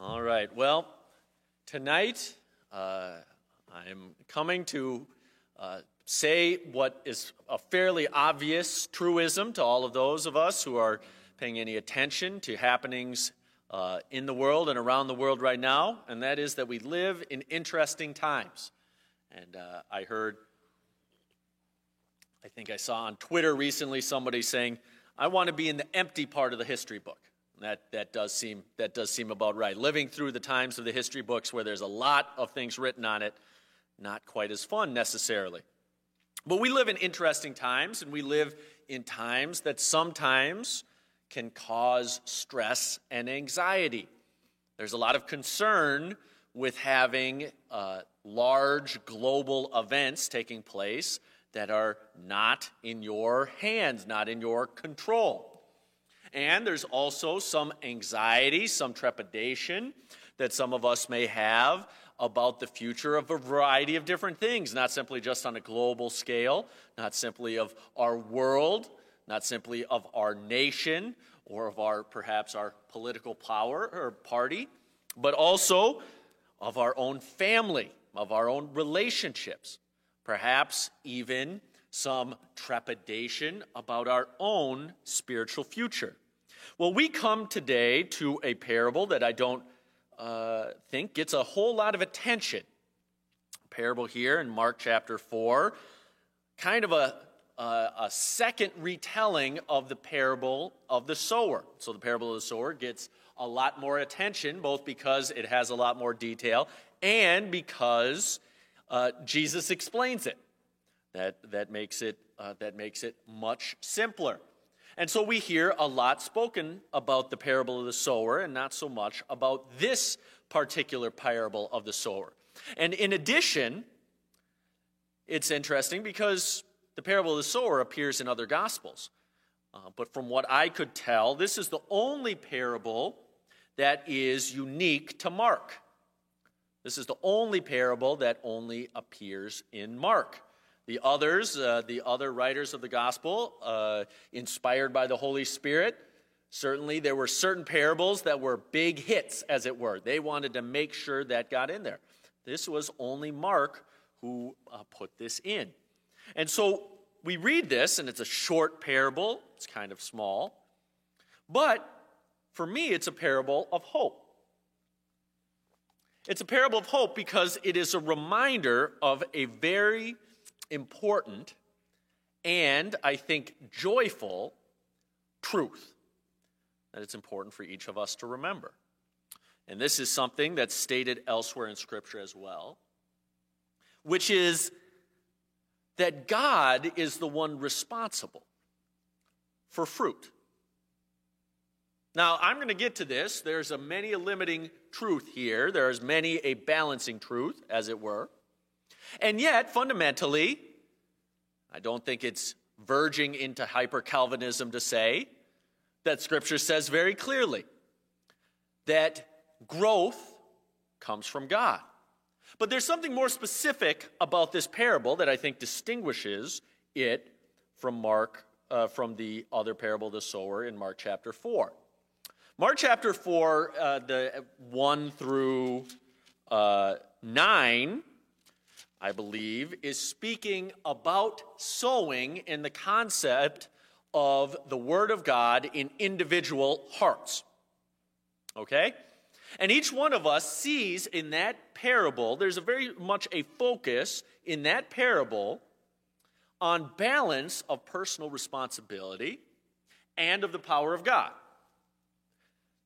All right. Well, tonight uh, I'm coming to uh, say what is a fairly obvious truism to all of those of us who are paying any attention to happenings uh, in the world and around the world right now, and that is that we live in interesting times. And uh, I heard, I think I saw on Twitter recently somebody saying, I want to be in the empty part of the history book. That, that, does seem, that does seem about right. Living through the times of the history books where there's a lot of things written on it, not quite as fun necessarily. But we live in interesting times, and we live in times that sometimes can cause stress and anxiety. There's a lot of concern with having uh, large global events taking place that are not in your hands, not in your control. And there's also some anxiety, some trepidation that some of us may have about the future of a variety of different things, not simply just on a global scale, not simply of our world, not simply of our nation or of our perhaps our political power or party, but also of our own family, of our own relationships, perhaps even some trepidation about our own spiritual future. Well, we come today to a parable that I don't uh, think gets a whole lot of attention. Parable here in Mark chapter 4, kind of a, a, a second retelling of the parable of the sower. So the parable of the sower gets a lot more attention, both because it has a lot more detail and because uh, Jesus explains it. That, that, makes it, uh, that makes it much simpler. And so we hear a lot spoken about the parable of the sower and not so much about this particular parable of the sower. And in addition, it's interesting because the parable of the sower appears in other gospels. Uh, but from what I could tell, this is the only parable that is unique to Mark. This is the only parable that only appears in Mark. The others, uh, the other writers of the gospel, uh, inspired by the Holy Spirit, certainly there were certain parables that were big hits, as it were. They wanted to make sure that got in there. This was only Mark who uh, put this in. And so we read this, and it's a short parable, it's kind of small. But for me, it's a parable of hope. It's a parable of hope because it is a reminder of a very important and I think joyful truth that it's important for each of us to remember. And this is something that's stated elsewhere in Scripture as well, which is that God is the one responsible for fruit. Now, I'm going to get to this. There's a many a limiting truth here. There's many a balancing truth, as it were. And yet, fundamentally, I don't think it's verging into hyper Calvinism to say that Scripture says very clearly that growth comes from God. But there's something more specific about this parable that I think distinguishes it from Mark, uh, from the other parable the sower in Mark chapter 4. Mark chapter 4, uh, the 1 through uh, 9, I believe, is speaking about sowing in the concept of the Word of God in individual hearts. Okay? And each one of us sees in that parable, there's a very much a focus in that parable on balance of personal responsibility and of the power of God.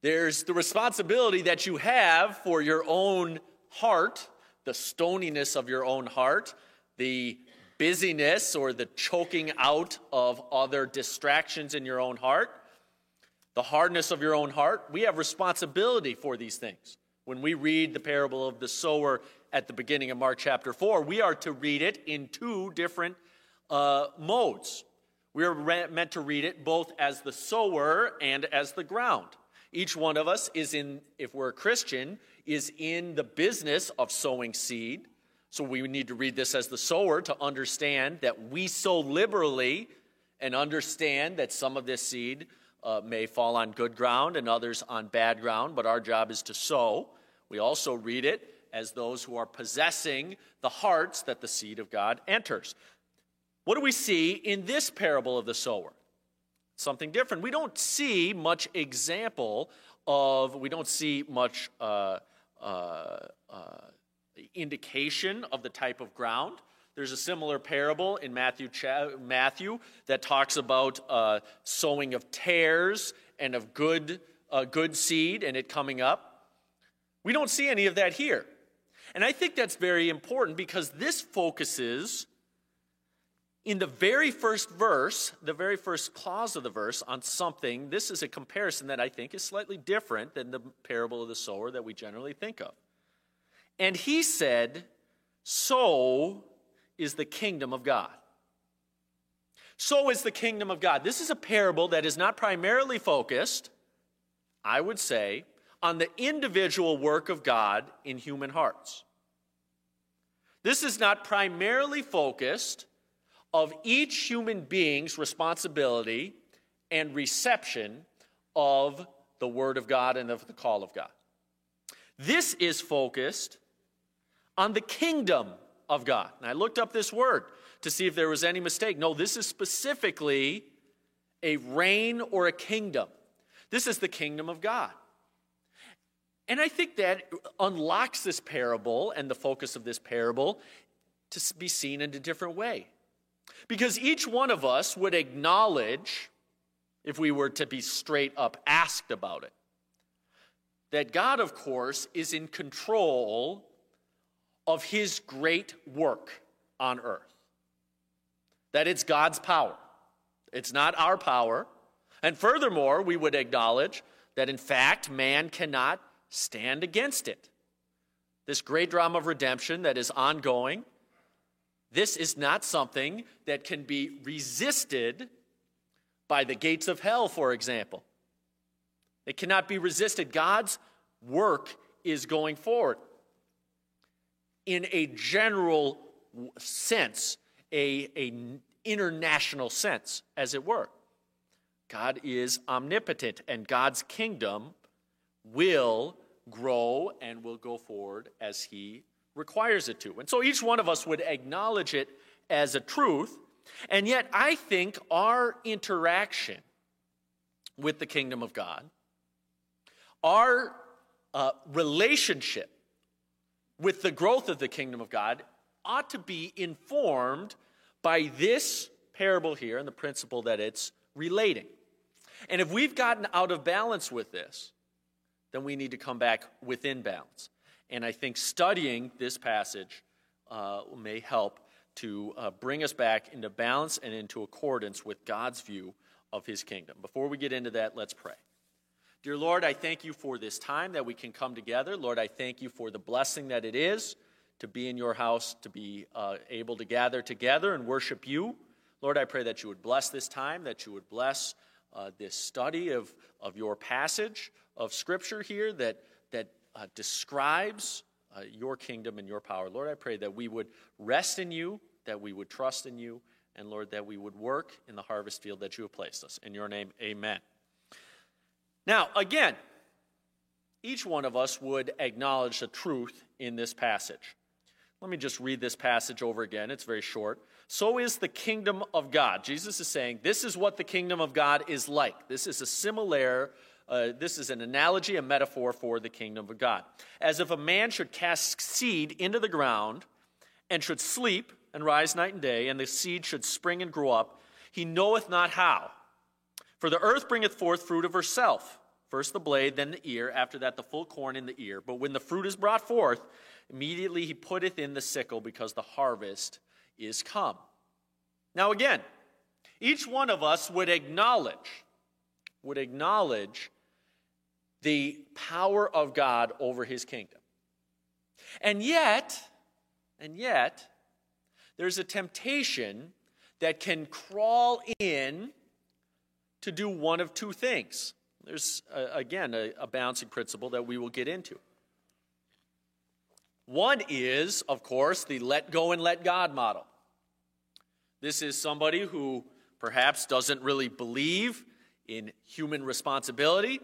There's the responsibility that you have for your own heart the stoniness of your own heart, the busyness or the choking out of other distractions in your own heart, the hardness of your own heart. We have responsibility for these things. When we read the parable of the sower at the beginning of Mark chapter 4, we are to read it in two different uh, modes. We are re- meant to read it both as the sower and as the ground. Each one of us is in, if we're a Christian, is in the business of sowing seed. So we need to read this as the sower to understand that we sow liberally and understand that some of this seed uh, may fall on good ground and others on bad ground, but our job is to sow. We also read it as those who are possessing the hearts that the seed of God enters. What do we see in this parable of the sower? Something different. We don't see much example of, we don't see much uh, uh, uh, indication of the type of ground. There's a similar parable in Matthew, Matthew that talks about uh, sowing of tares and of good, uh, good seed and it coming up. We don't see any of that here. And I think that's very important because this focuses in the very first verse, the very first clause of the verse, on something. This is a comparison that I think is slightly different than the parable of the sower that we generally think of. And he said, So is the kingdom of God. So is the kingdom of God. This is a parable that is not primarily focused, I would say, on the individual work of God in human hearts. This is not primarily focused of each human being's responsibility and reception of the Word of God and of the call of God. This is focused on the kingdom of God. And I looked up this word to see if there was any mistake. No, this is specifically a reign or a kingdom. This is the kingdom of God. And I think that unlocks this parable and the focus of this parable to be seen in a different way. Because each one of us would acknowledge, if we were to be straight up asked about it, that God, of course, is in control of his great work on earth. That it's God's power, it's not our power. And furthermore, we would acknowledge that in fact man cannot stand against it. This great drama of redemption that is ongoing, this is not something that can be resisted by the gates of hell, for example. It cannot be resisted. God's work is going forward. In a general sense, a, a international sense, as it were. God is omnipotent, and God's kingdom will grow and will go forward as He requires it to. And so each one of us would acknowledge it as a truth. And yet, I think our interaction with the kingdom of God, our uh, relationship with the growth of the kingdom of God, ought to be informed by this parable here and the principle that it's relating. And if we've gotten out of balance with this, then we need to come back within balance. And I think studying this passage uh, may help to uh, bring us back into balance and into accordance with God's view of his kingdom. Before we get into that, let's pray. Dear Lord, I thank you for this time that we can come together. Lord, I thank you for the blessing that it is to be in your house, to be uh, able to gather together and worship you. Lord, I pray that you would bless this time, that you would bless uh, this study of, of your passage of Scripture here, that, that uh, describes uh, your kingdom and your power. Lord, I pray that we would rest in you, that we would trust in you, and Lord, that we would work in the harvest field that you have placed us. In your name, amen. Now, again, each one of us would acknowledge the truth in this passage. Let me just read this passage over again. It's very short. So is the kingdom of God. Jesus is saying, This is what the kingdom of God is like. This is a similar uh, this is an analogy, a metaphor for the kingdom of God. As if a man should cast seed into the ground and should sleep and rise night and day, and the seed should spring and grow up, he knoweth not how. For the earth bringeth forth fruit of herself. First the blade, then the ear, after that the full corn in the ear. But when the fruit is brought forth, immediately he putteth in the sickle, because the harvest is come. Now again, each one of us would acknowledge, would acknowledge the power of God over his kingdom. And yet, and yet, there's a temptation that can crawl in to do one of two things. There's, uh, again, a, a balancing principle that we will get into. One is, of course, the let go and let God model. This is somebody who perhaps doesn't really believe in human responsibility.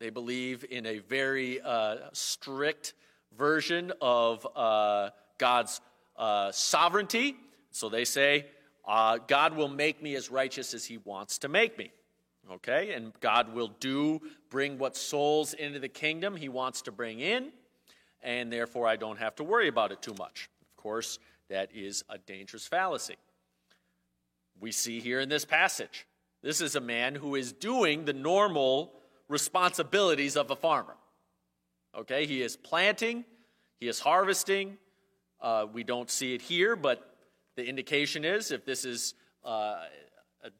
They believe in a very uh, strict version of uh, God's uh, sovereignty. So they say, uh, God will make me as righteous as He wants to make me. Okay? And God will do, bring what souls into the kingdom He wants to bring in, and therefore I don't have to worry about it too much. Of course, that is a dangerous fallacy. We see here in this passage, this is a man who is doing the normal responsibilities of a farmer. Okay? He is planting, he is harvesting. Uh, we don't see it here, but the indication is if this is uh, a,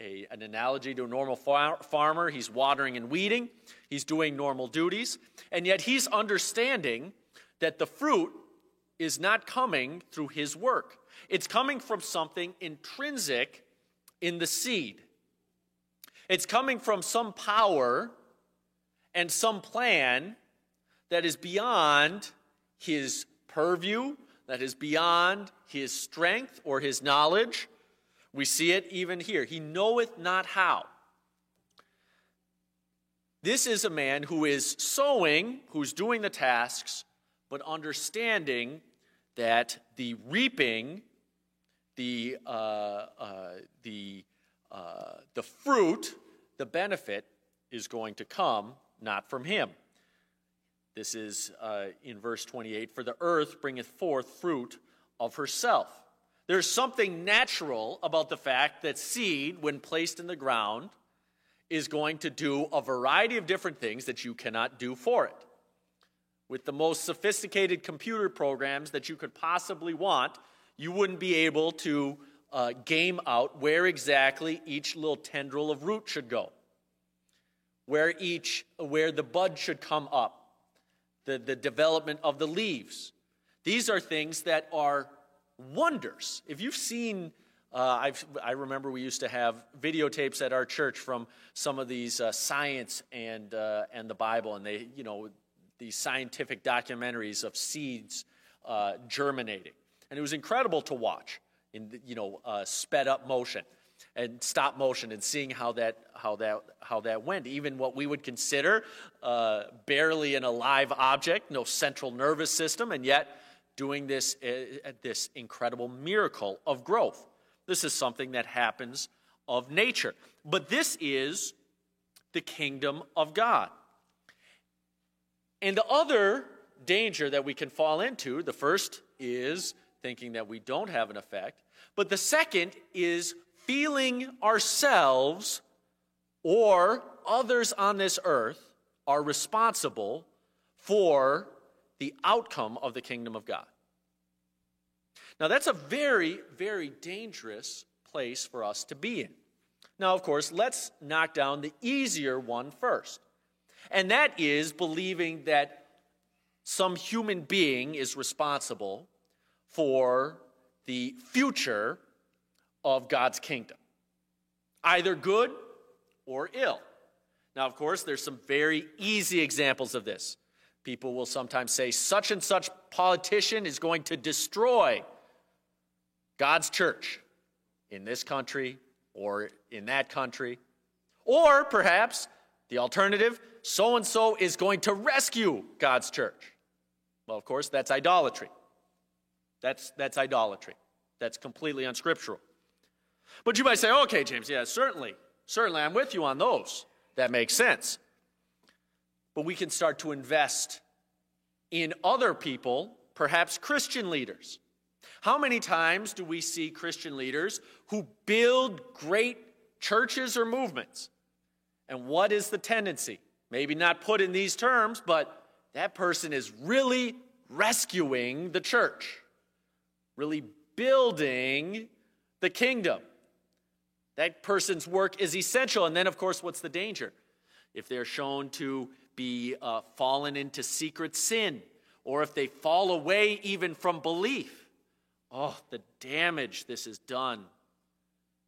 a, an analogy to a normal far- farmer, he's watering and weeding, he's doing normal duties, and yet he's understanding that the fruit is not coming through his work. It's coming from something intrinsic in the seed. It's coming from some power and some plan that is beyond his purview, that is beyond his strength or his knowledge. We see it even here. He knoweth not how. This is a man who is sowing, who's doing the tasks, but understanding that the reaping, the, uh, uh, the, uh, the fruit, the benefit is going to come not from him. This is uh, in verse 28 For the earth bringeth forth fruit of herself. There's something natural about the fact that seed, when placed in the ground, is going to do a variety of different things that you cannot do for it. With the most sophisticated computer programs that you could possibly want, you wouldn't be able to uh, game out where exactly each little tendril of root should go, where each where the bud should come up, the, the development of the leaves. These are things that are wonders. If you've seen, uh, i remember we used to have videotapes at our church from some of these uh, science and, uh, and the Bible, and they, you know, these scientific documentaries of seeds uh, germinating. And it was incredible to watch in, you know, uh, sped up motion and stop motion and seeing how that how that how that went. Even what we would consider uh, barely an alive object no central nervous system and yet doing this uh, this incredible miracle of growth. This is something that happens of nature. But this is the kingdom of god. And the other danger that we can fall into the first is thinking that we don't have an effect but the second is feeling ourselves or others on this earth are responsible for the outcome of the kingdom of God. Now, that's a very, very dangerous place for us to be in. Now, of course, let's knock down the easier one first. And that is believing that some human being is responsible for the future of God's kingdom, either good or ill. Now, of course, there's some very easy examples of this. People will sometimes say, such and such politician is going to destroy God's church in this country or in that country. Or perhaps the alternative, so and so is going to rescue God's church. Well, of course, that's idolatry. That's, that's idolatry. That's completely unscriptural. But you might say, okay, James, yeah, certainly, certainly, I'm with you on those. That makes sense. But we can start to invest in other people, perhaps Christian leaders. How many times do we see Christian leaders who build great churches or movements? And what is the tendency? Maybe not put in these terms, but that person is really rescuing the church, really building the kingdom. That person's work is essential. And then, of course, what's the danger? If they're shown to be uh, fallen into secret sin, or if they fall away even from belief, oh, the damage this has done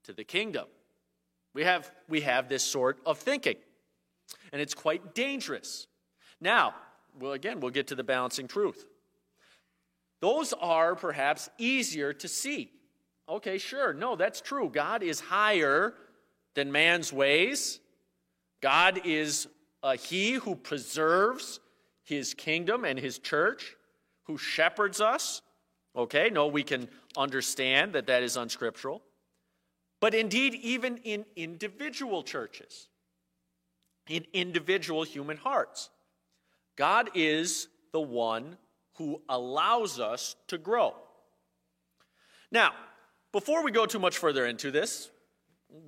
to the kingdom. We have, we have this sort of thinking, and it's quite dangerous. Now, well, again, we'll get to the balancing truth. Those are perhaps easier to see. Okay, sure. No, that's true. God is higher than man's ways. God is uh, He who preserves His kingdom and His church, who shepherds us. Okay, no, we can understand that that is unscriptural. But indeed, even in individual churches, in individual human hearts, God is the one who allows us to grow. Now, before we go too much further into this,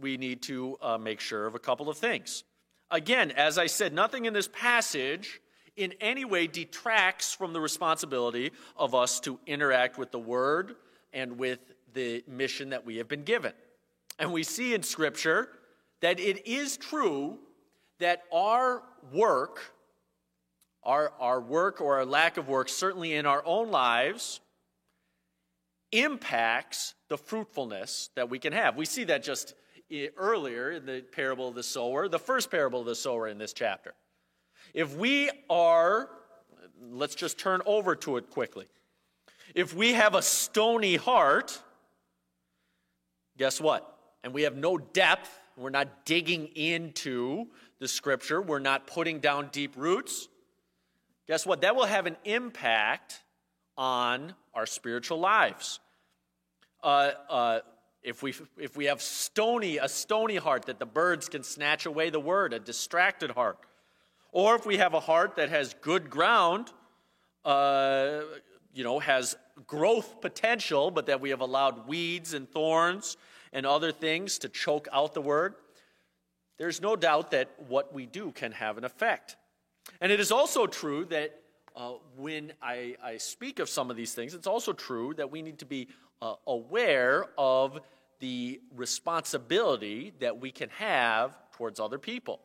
we need to uh, make sure of a couple of things. Again, as I said, nothing in this passage in any way detracts from the responsibility of us to interact with the Word and with the mission that we have been given. And we see in Scripture that it is true that our work, our, our work or our lack of work, certainly in our own lives, impacts the fruitfulness that we can have. We see that just eh, earlier in the parable of the sower, the first parable of the sower in this chapter. If we are, let's just turn over to it quickly. If we have a stony heart, guess what? And we have no depth, we're not digging into the scripture, we're not putting down deep roots. Guess what? That will have an impact on our spiritual lives. Uh, uh, if we, if we have stony, a stony heart that the birds can snatch away the word, a distracted heart, or if we have a heart that has good ground, uh, you know, has growth potential, but that we have allowed weeds and thorns and other things to choke out the word, there's no doubt that what we do can have an effect. And it is also true that uh, when I, I, speak of some of these things, it's also true that we need to be uh, aware of the responsibility that we can have towards other people.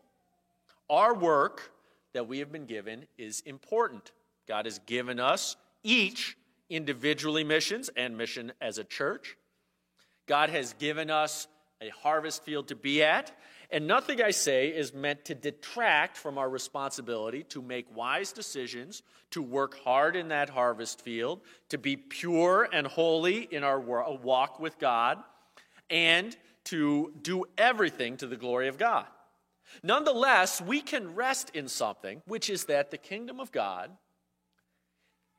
Our work that we have been given is important. God has given us each individually missions and mission as a church. God has given us a harvest field to be at, and nothing I say is meant to detract from our responsibility to make wise decisions, to work hard in that harvest field, to be pure and holy in our walk with God, and to do everything to the glory of God. Nonetheless, we can rest in something, which is that the kingdom of God,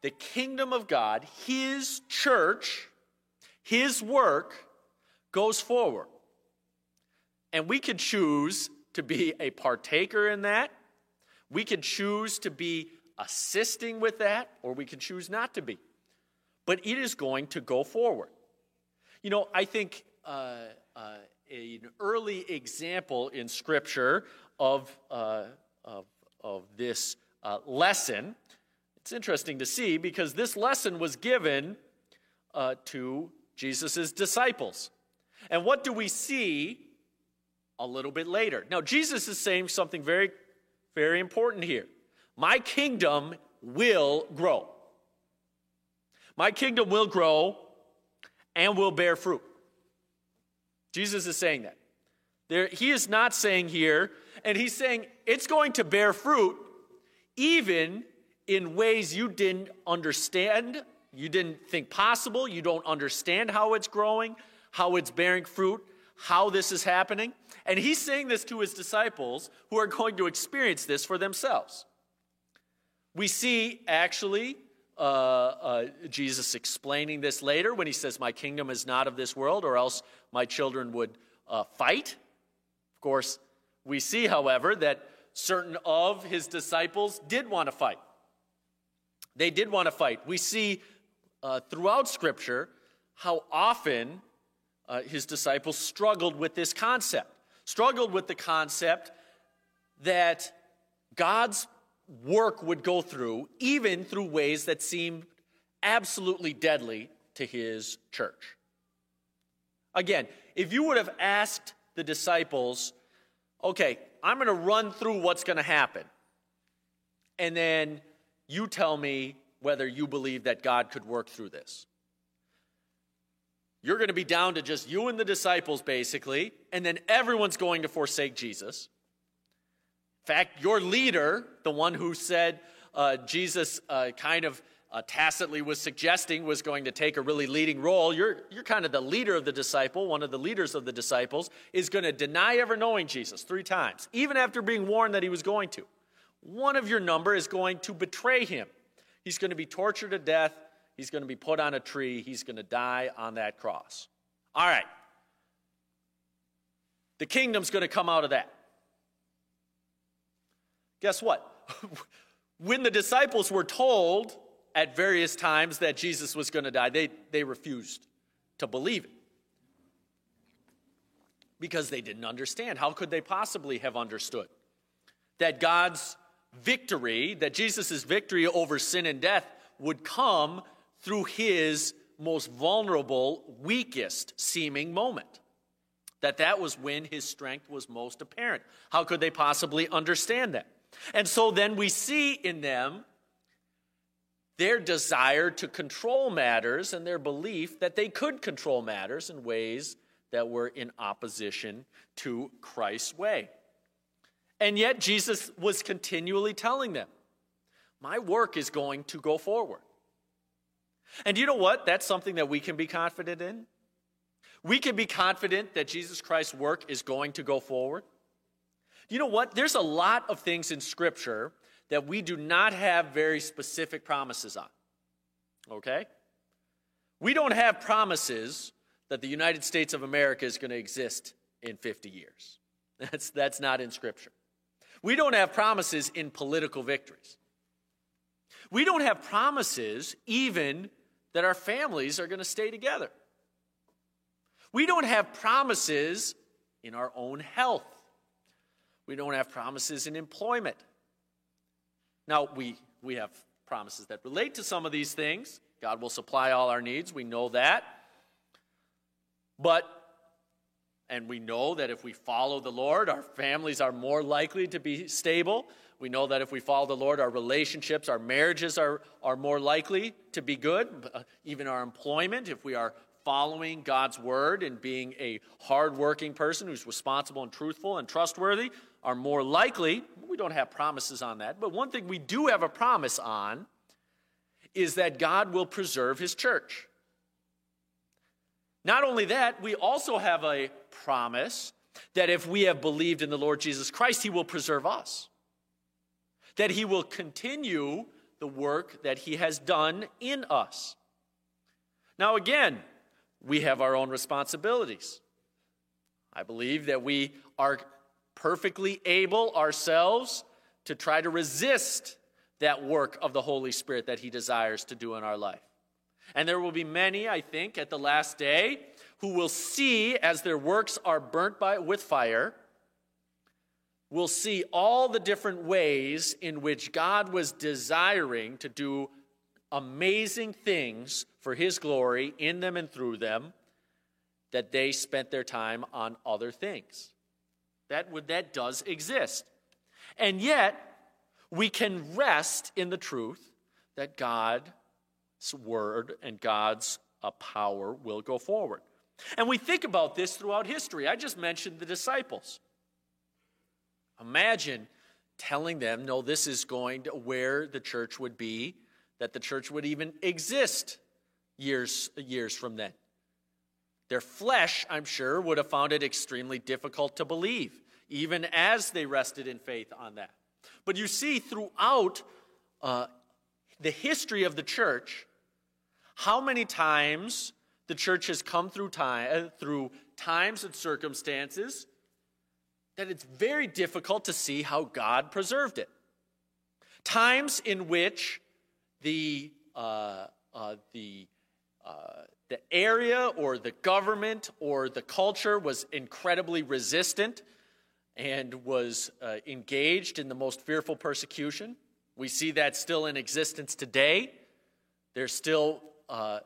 the kingdom of God, His church, His work goes forward. And we could choose to be a partaker in that. We could choose to be assisting with that, or we could choose not to be. But it is going to go forward. You know, I think uh, uh, an early example in Scripture of, uh, of, of, this uh, lesson. It's interesting to see because this lesson was given uh, to Jesus' disciples. And what do we see a little bit later? Now, Jesus is saying something very, very important here. My kingdom will grow. My kingdom will grow and will bear fruit. Jesus is saying that. There, he is not saying here, and he's saying it's going to bear fruit even in ways you didn't understand, you didn't think possible, you don't understand how it's growing, how it's bearing fruit, how this is happening. And he's saying this to his disciples who are going to experience this for themselves. We see actually uh, uh, Jesus explaining this later when he says, My kingdom is not of this world, or else my children would uh, fight. Of course, we see, however, that certain of his disciples did want to fight. They did want to fight. We see uh, throughout Scripture how often uh, his disciples struggled with this concept, struggled with the concept that God's work would go through, even through ways that seemed absolutely deadly to his church. Again, if you would have asked the disciples, okay, I'm going to run through what's going to happen, and then you tell me whether you believe that God could work through this. You're going to be down to just you and the disciples, basically, and then everyone's going to forsake Jesus In fact, your leader, the one who said uh, Jesus uh, kind of uh, tacitly was suggesting was going to take a really leading role. You're, you're kind of the leader of the disciple, one of the leaders of the disciples, is going to deny ever knowing Jesus three times, even after being warned that he was going to. One of your number is going to betray him. He's going to be tortured to death. He's going to be put on a tree. He's going to die on that cross. All right. The kingdom's going to come out of that. Guess what? when the disciples were told at various times that Jesus was going to die, they, they refused to believe it because they didn't understand. How could they possibly have understood that God's victory, that Jesus' victory over sin and death would come through his most vulnerable, weakest seeming moment? That that was when his strength was most apparent. How could they possibly understand that? And so then we see in them their desire to control matters and their belief that they could control matters in ways that were in opposition to Christ's way. And yet, Jesus was continually telling them, My work is going to go forward. And you know what? That's something that we can be confident in. We can be confident that Jesus Christ's work is going to go forward. You know what? There's a lot of things in Scripture that we do not have very specific promises on. Okay? We don't have promises that the United States of America is going to exist in 50 years. That's, that's not in Scripture. We don't have promises in political victories. We don't have promises even that our families are going to stay together. We don't have promises in our own health. We don't have promises in employment. Now, we, we have promises that relate to some of these things. God will supply all our needs. We know that. But, and we know that if we follow the Lord, our families are more likely to be stable. We know that if we follow the Lord, our relationships, our marriages are, are more likely to be good. Uh, even our employment, if we are following God's word and being a hardworking person who's responsible and truthful and trustworthy, are more likely, we don't have promises on that, but one thing we do have a promise on is that God will preserve his church. Not only that, we also have a promise that if we have believed in the Lord Jesus Christ, he will preserve us. That he will continue the work that he has done in us. Now, again, we have our own responsibilities. I believe that we are perfectly able ourselves to try to resist that work of the Holy Spirit that He desires to do in our life. And there will be many, I think, at the last day who will see as their works are burnt by, with fire, will see all the different ways in which God was desiring to do amazing things for His glory in them and through them, that they spent their time on other things. That, would, that does exist. And yet, we can rest in the truth that God's word and God's uh, power will go forward. And we think about this throughout history. I just mentioned the disciples. Imagine telling them, no, this is going to where the church would be, that the church would even exist years, years from then. Their flesh, I'm sure, would have found it extremely difficult to believe, even as they rested in faith on that. But you see, throughout uh, the history of the church, how many times the church has come through time uh, through times and circumstances that it's very difficult to see how God preserved it. Times in which the uh, uh, the uh, the area or the government or the culture was incredibly resistant and was uh, engaged in the most fearful persecution. We see that still in existence today. There's still, uh,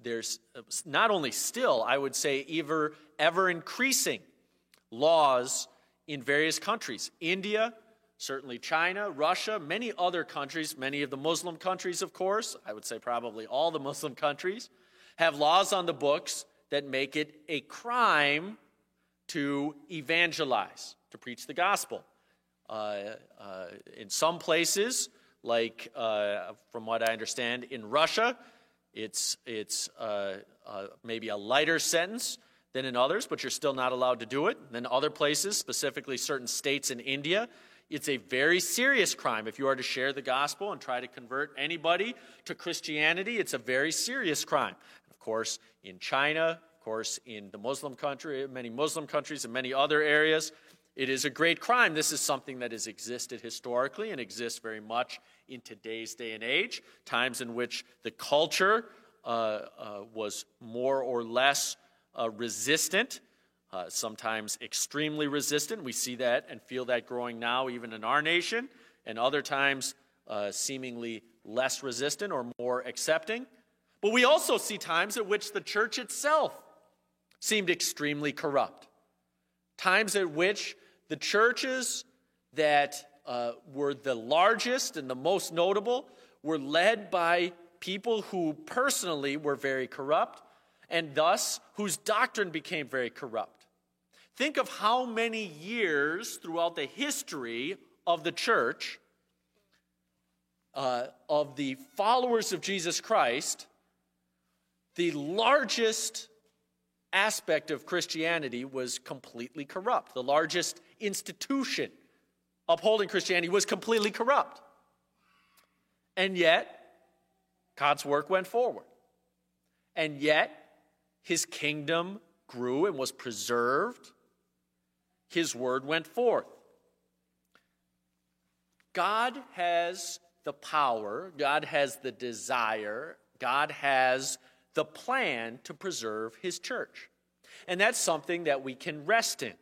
there's not only still, I would say, ever, ever increasing laws in various countries. India, certainly China, Russia, many other countries, many of the Muslim countries, of course, I would say probably all the Muslim countries have laws on the books that make it a crime to evangelize, to preach the gospel. Uh, uh, in some places, like uh, from what I understand, in Russia, it's, it's uh, uh, maybe a lighter sentence than in others, but you're still not allowed to do it. Then other places, specifically certain states in India, it's a very serious crime. If you are to share the gospel and try to convert anybody to Christianity, it's a very serious crime. Of course, in China, of course, in the Muslim country, many Muslim countries, and many other areas, it is a great crime. This is something that has existed historically and exists very much in today's day and age, times in which the culture uh, uh, was more or less uh, resistant, uh, sometimes extremely resistant. We see that and feel that growing now, even in our nation, and other times uh, seemingly less resistant or more accepting. But we also see times at which the church itself seemed extremely corrupt. Times at which the churches that uh, were the largest and the most notable were led by people who personally were very corrupt and thus whose doctrine became very corrupt. Think of how many years throughout the history of the church, uh, of the followers of Jesus Christ, the largest aspect of Christianity was completely corrupt. The largest institution upholding Christianity was completely corrupt. And yet, God's work went forward. And yet, his kingdom grew and was preserved. His word went forth. God has the power, God has the desire, God has the plan to preserve his church. And that's something that we can rest in.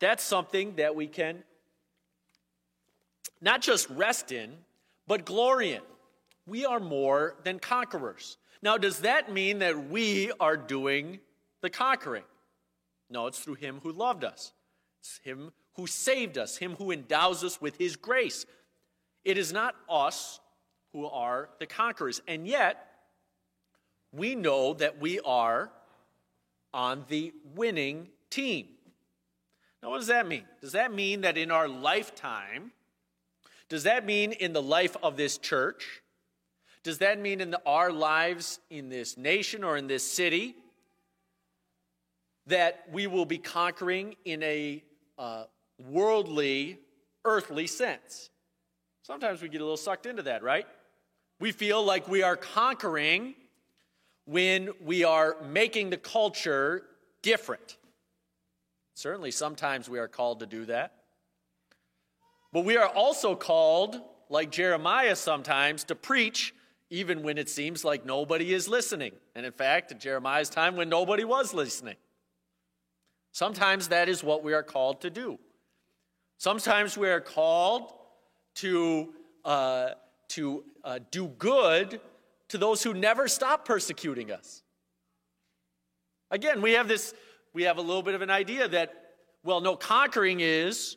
That's something that we can not just rest in, but glory in. We are more than conquerors. Now, does that mean that we are doing the conquering? No, it's through Him who loved us. It's Him who saved us, Him who endows us with His grace. It is not us who are the conquerors. And yet, we know that we are on the winning team. Now, what does that mean? Does that mean that in our lifetime, does that mean in the life of this church? Does that mean in the, our lives in this nation or in this city that we will be conquering in a uh, worldly, earthly sense? Sometimes we get a little sucked into that, right? We feel like we are conquering when we are making the culture different. Certainly, sometimes we are called to do that. But we are also called, like Jeremiah sometimes, to preach even when it seems like nobody is listening. And in fact, in Jeremiah's time, when nobody was listening. Sometimes that is what we are called to do. Sometimes we are called to, uh, to uh, do good to those who never stop persecuting us. Again, we have this, we have a little bit of an idea that, well, no, conquering is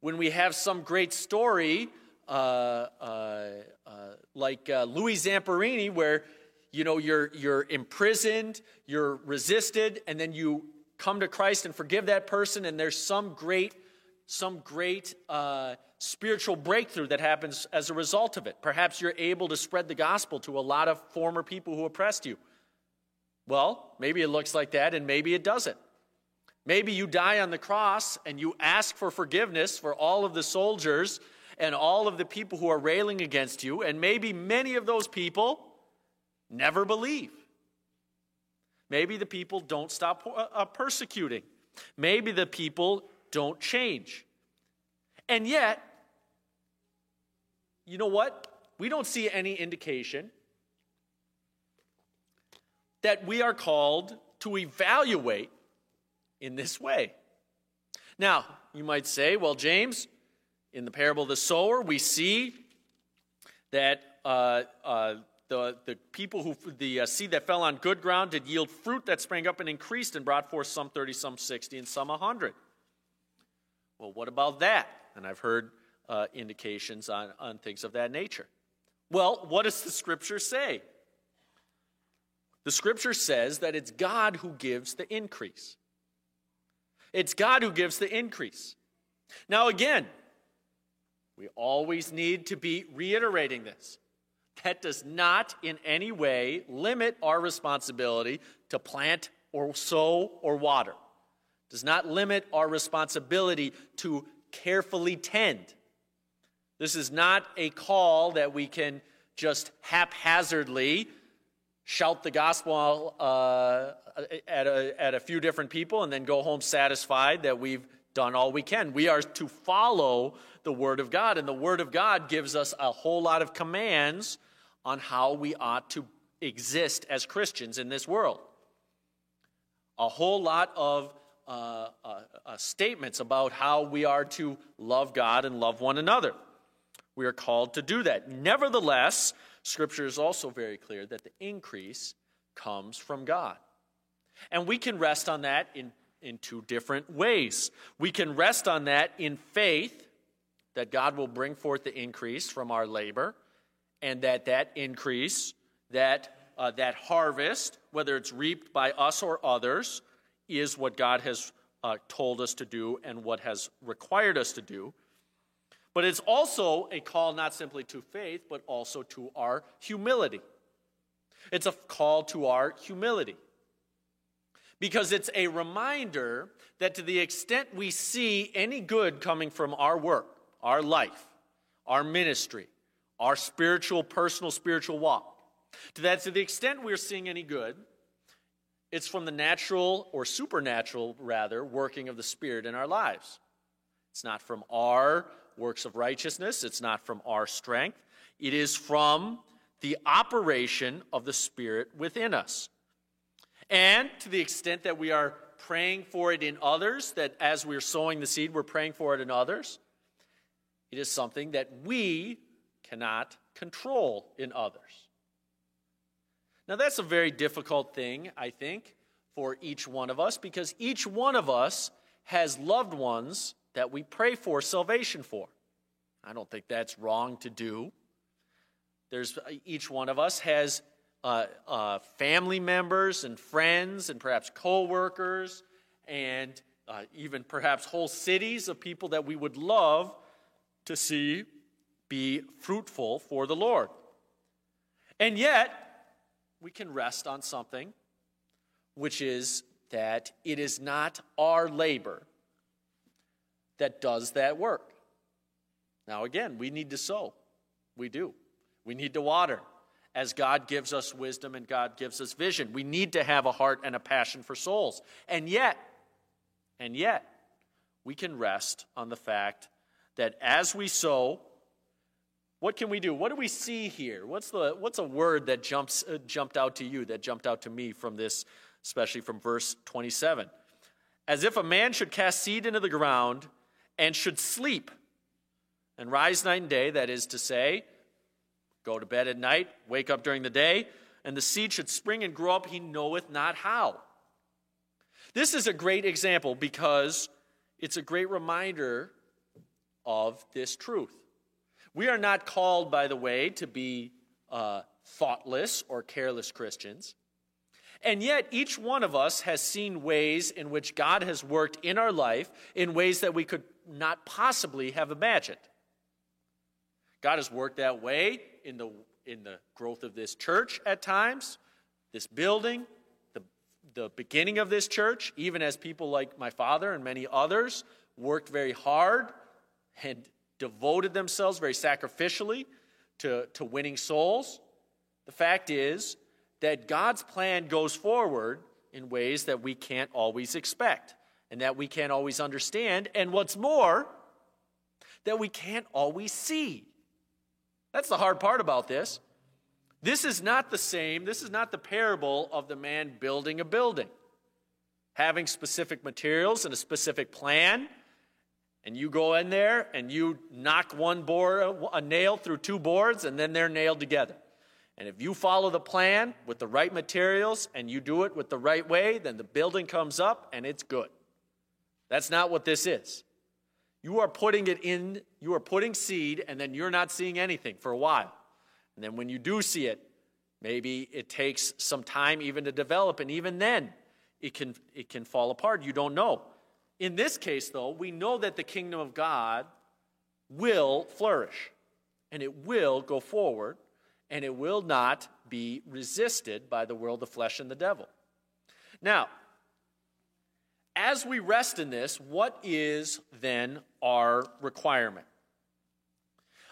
when we have some great story uh, uh, uh like uh, Louis Zamperini, where you know you're you're imprisoned, you're resisted, and then you come to Christ and forgive that person, and there's some great some great uh, spiritual breakthrough that happens as a result of it. Perhaps you're able to spread the gospel to a lot of former people who oppressed you. Well, maybe it looks like that, and maybe it doesn't. Maybe you die on the cross and you ask for forgiveness for all of the soldiers and all of the people who are railing against you, and maybe many of those people never believe. Maybe the people don't stop uh, uh, persecuting. Maybe the people don't change. And yet, you know what? We don't see any indication that we are called to evaluate in this way. Now, you might say, well, James, in the parable of the sower, we see that uh, uh, the, the people who, the uh, seed that fell on good ground did yield fruit that sprang up and increased and brought forth some 30, some 60, and some 100. Well, what about that? And I've heard uh, indications on, on things of that nature. Well, what does the scripture say? The scripture says that it's God who gives the increase. It's God who gives the increase. Now, again, We always need to be reiterating this. That does not in any way limit our responsibility to plant or sow or water. Does not limit our responsibility to carefully tend. This is not a call that we can just haphazardly shout the gospel uh, at, a, at a few different people and then go home satisfied that we've done all we can. We are to follow the Word of God, and the Word of God gives us a whole lot of commands on how we ought to exist as Christians in this world. A whole lot of uh, uh, uh, statements about how we are to love God and love one another. We are called to do that. Nevertheless, Scripture is also very clear that the increase comes from God. And we can rest on that in, in two different ways. We can rest on that in faith that God will bring forth the increase from our labor, and that that increase, that, uh, that harvest, whether it's reaped by us or others, is what God has uh, told us to do and what has required us to do. But it's also a call not simply to faith, but also to our humility. It's a call to our humility. Because it's a reminder that to the extent we see any good coming from our work, our life, our ministry, our spiritual, personal spiritual walk, to that to the extent we're seeing any good, it's from the natural or supernatural, rather, working of the Spirit in our lives. It's not from our works of righteousness, it's not from our strength. It is from the operation of the Spirit within us. And to the extent that we are praying for it in others, that as we're sowing the seed, we're praying for it in others, it is something that we cannot control in others. Now, that's a very difficult thing, I think, for each one of us because each one of us has loved ones that we pray for salvation for. I don't think that's wrong to do. There's each one of us has uh, uh, family members and friends and perhaps co-workers and uh, even perhaps whole cities of people that we would love to see be fruitful for the Lord. And yet, we can rest on something, which is that it is not our labor that does that work. Now, again, we need to sow. We do. We need to water as God gives us wisdom and God gives us vision. We need to have a heart and a passion for souls. And yet, and yet, we can rest on the fact that as we sow, what can we do? What do we see here? What's, the, what's a word that jumps, uh, jumped out to you, that jumped out to me from this, especially from verse 27? As if a man should cast seed into the ground and should sleep and rise night and day, that is to say, go to bed at night, wake up during the day, and the seed should spring and grow up, he knoweth not how. This is a great example because it's a great reminder of this truth. We are not called, by the way, to be uh, thoughtless or careless Christians. And yet, each one of us has seen ways in which God has worked in our life in ways that we could not possibly have imagined. God has worked that way in the, in the growth of this church at times, this building, the, the beginning of this church, even as people like my father and many others worked very hard and devoted themselves very sacrificially to, to winning souls. The fact is that God's plan goes forward in ways that we can't always expect and that we can't always understand, and what's more, that we can't always see. That's the hard part about this. This is not the same, this is not the parable of the man building a building, having specific materials and a specific plan. And you go in there and you knock one board, a nail through two boards, and then they're nailed together. And if you follow the plan with the right materials and you do it with the right way, then the building comes up and it's good. That's not what this is. You are putting it in, you are putting seed, and then you're not seeing anything for a while. And then when you do see it, maybe it takes some time even to develop, and even then it can, it can fall apart. You don't know. In this case, though, we know that the kingdom of God will flourish and it will go forward and it will not be resisted by the world, the flesh, and the devil. Now, as we rest in this, what is then our requirement?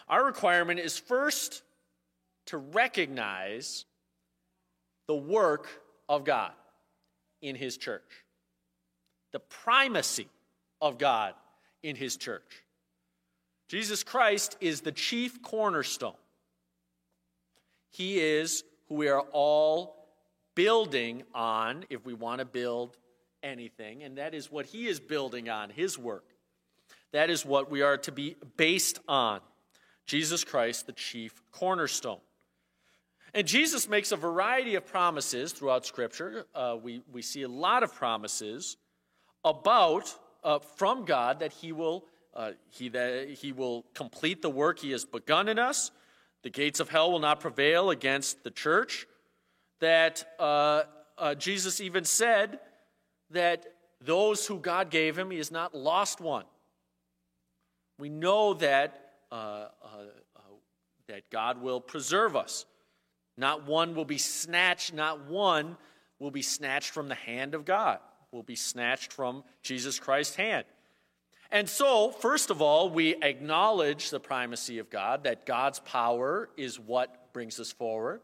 Our requirement is first to recognize the work of God in His church, the primacy of God in His church. Jesus Christ is the chief cornerstone. He is who we are all building on if we want to build anything, and that is what He is building on, His work. That is what we are to be based on. Jesus Christ, the chief cornerstone. And Jesus makes a variety of promises throughout Scripture. Uh, we, we see a lot of promises about, uh, from God, that He will, uh, he, that he will complete the work He has begun in us. The gates of hell will not prevail against the church. That uh, uh, Jesus even said that those who God gave Him, He has not lost one. We know that, uh, that God will preserve us. Not one will be snatched, not one will be snatched from the hand of God, will be snatched from Jesus Christ's hand. And so, first of all, we acknowledge the primacy of God, that God's power is what brings us forward,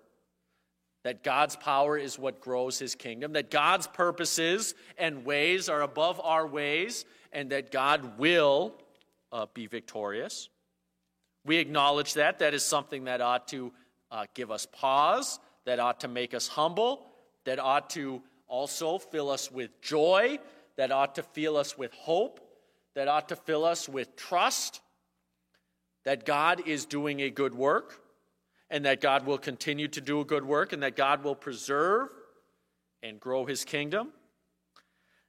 that God's power is what grows his kingdom, that God's purposes and ways are above our ways, and that God will uh, be victorious. We acknowledge that. That is something that ought to uh, give us pause, that ought to make us humble, that ought to also fill us with joy, that ought to fill us with hope, that ought to fill us with trust that God is doing a good work and that God will continue to do a good work and that God will preserve and grow his kingdom.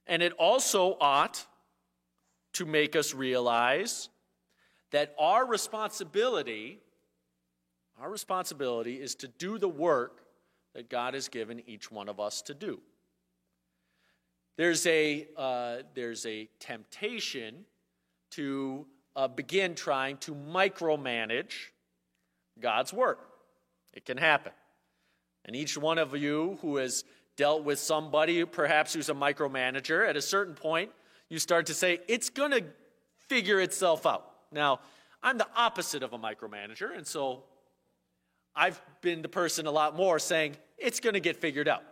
And it also ought to make us realize that our responsibility our responsibility is to do the work that God has given each one of us to do. There's a, uh, there's a temptation to uh, begin trying to micromanage God's work. It can happen. And each one of you who has dealt with somebody, perhaps who's a micromanager, at a certain point, you start to say, it's going to figure itself out. Now, I'm the opposite of a micromanager, and so I've been the person a lot more saying, it's going to get figured out.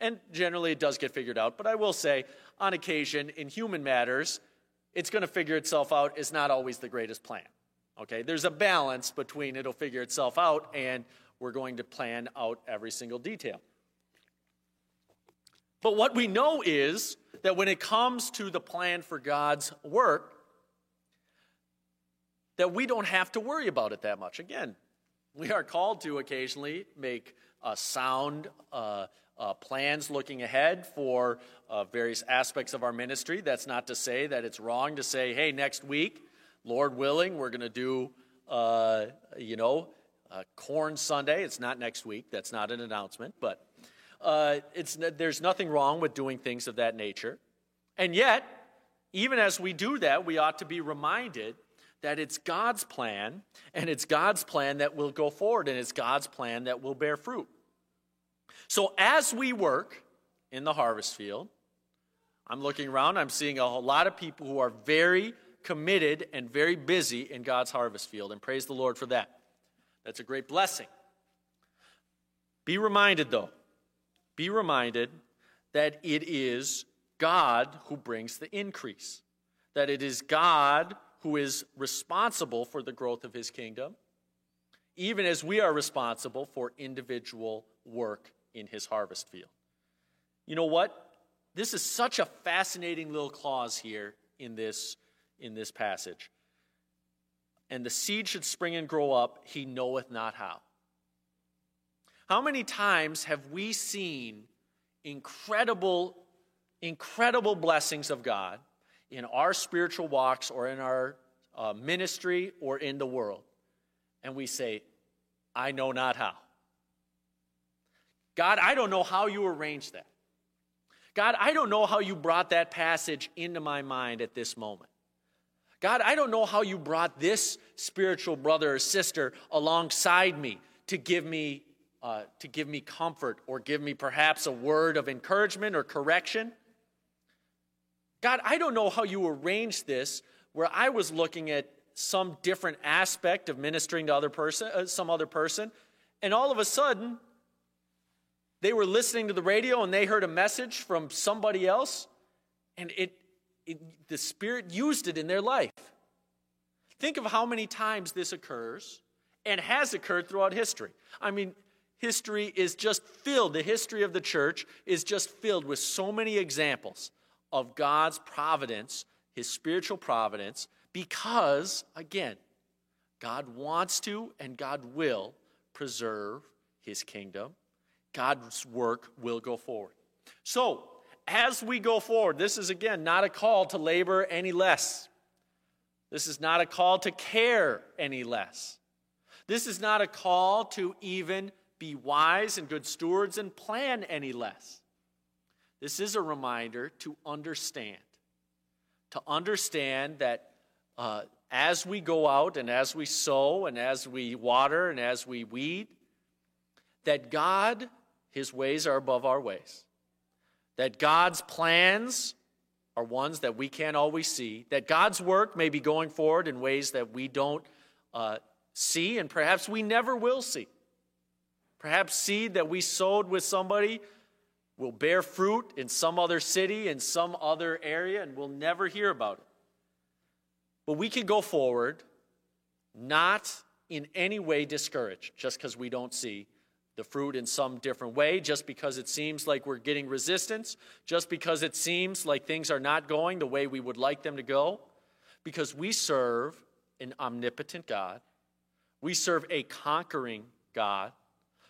And generally it does get figured out, but I will say, on occasion, in human matters, it's going to figure itself out is not always the greatest plan. Okay, there's a balance between it'll figure itself out and we're going to plan out every single detail. But what we know is that when it comes to the plan for God's work, that we don't have to worry about it that much. Again, we are called to occasionally make a sound uh, uh, plans looking ahead for uh, various aspects of our ministry. That's not to say that it's wrong to say, hey, next week, Lord willing, we're going to do, uh, you know, Corn Sunday. It's not next week. That's not an announcement, but uh, it's, there's nothing wrong with doing things of that nature. And yet, even as we do that, we ought to be reminded that it's God's plan, and it's God's plan that will go forward, and it's God's plan that will bear fruit. So as we work in the harvest field, I'm looking around, I'm seeing a lot of people who are very committed and very busy in God's harvest field, and praise the Lord for that. That's a great blessing. Be reminded, though, be reminded that it is God who brings the increase, that it is God who is responsible for the growth of his kingdom, even as we are responsible for individual work in his harvest field. You know what? This is such a fascinating little clause here in this, in this passage. And the seed should spring and grow up, he knoweth not how. How many times have we seen incredible, incredible blessings of God in our spiritual walks or in our uh, ministry or in the world. And we say, I know not how. God, I don't know how you arranged that. God, I don't know how you brought that passage into my mind at this moment. God, I don't know how you brought this spiritual brother or sister alongside me to give me uh, to give me comfort or give me perhaps a word of encouragement or correction. God, I don't know how you arranged this where I was looking at some different aspect of ministering to other person, uh, some other person, and all of a sudden they were listening to the radio and they heard a message from somebody else, and it, it the Spirit used it in their life. Think of how many times this occurs and has occurred throughout history. I mean, history is just filled, the history of the church is just filled with so many examples of God's providence, his spiritual providence, because, again, God wants to and God will preserve his kingdom. God's work will go forward. So, as we go forward, this is again not a call to labor any less. This is not a call to care any less. This is not a call to even be wise and good stewards and plan any less. This is a reminder to understand. To understand that uh, as we go out and as we sow and as we water and as we weed, that God, His ways are above our ways. That God's plans are ones that we can't always see. That God's work may be going forward in ways that we don't uh, see and perhaps we never will see. Perhaps seed that we sowed with somebody will bear fruit in some other city, in some other area, and we'll never hear about it. But we can go forward not in any way discouraged just because we don't see the fruit in some different way, just because it seems like we're getting resistance, just because it seems like things are not going the way we would like them to go, because we serve an omnipotent God. We serve a conquering God.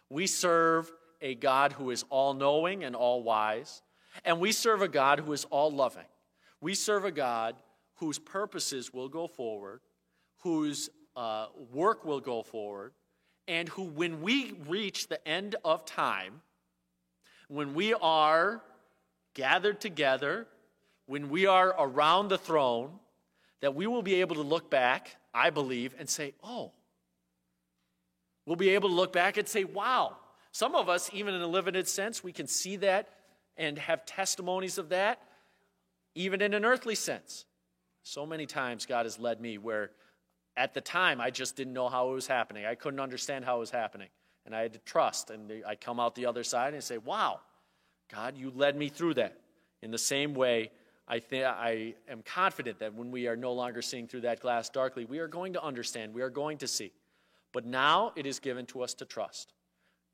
We serve a God who is all knowing and all wise, and we serve a God who is all loving. We serve a God whose purposes will go forward, whose uh, work will go forward, and who, when we reach the end of time, when we are gathered together, when we are around the throne, that we will be able to look back, I believe, and say, oh, we'll be able to look back and say, wow, some of us, even in a limited sense, we can see that and have testimonies of that, even in an earthly sense. So many times God has led me where at the time I just didn't know how it was happening. I couldn't understand how it was happening. And I had to trust. And I come out the other side and say, wow, God, you led me through that. In the same way, I, think, I am confident that when we are no longer seeing through that glass darkly, we are going to understand, we are going to see. But now it is given to us to trust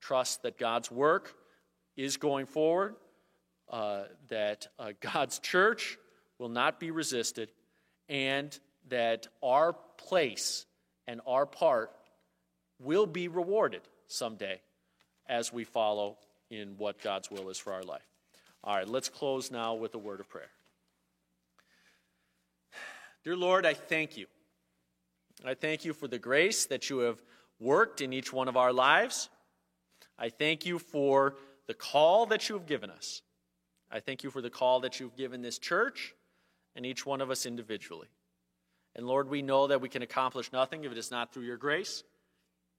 trust that God's work is going forward, uh, that uh, God's church will not be resisted, and that our place and our part will be rewarded someday as we follow in what God's will is for our life. All right, let's close now with a word of prayer. Dear Lord, I thank you. I thank you for the grace that you have worked in each one of our lives. I thank you for the call that you have given us. I thank you for the call that you've given this church and each one of us individually. And Lord, we know that we can accomplish nothing if it is not through your grace.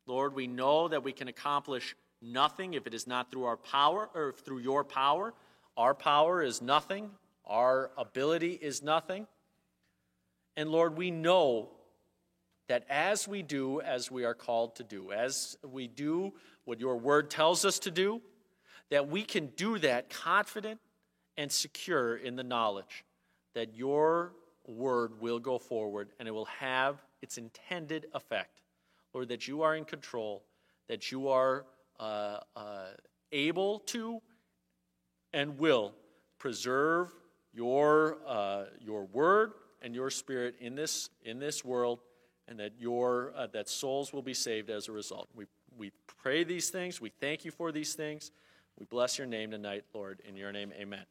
Lord, we know that we can accomplish nothing if it is not through our power or through your power. Our power is nothing, our ability is nothing. And Lord, we know that as we do as we are called to do, as we do what your word tells us to do, that we can do that confident and secure in the knowledge that your word will go forward and it will have its intended effect. Lord, that you are in control, that you are uh, uh, able to and will preserve your, uh, your word and your spirit in this, in this world, and that, your, uh, that souls will be saved as a result. We we pray these things. We thank you for these things. We bless your name tonight, Lord. In your name, amen.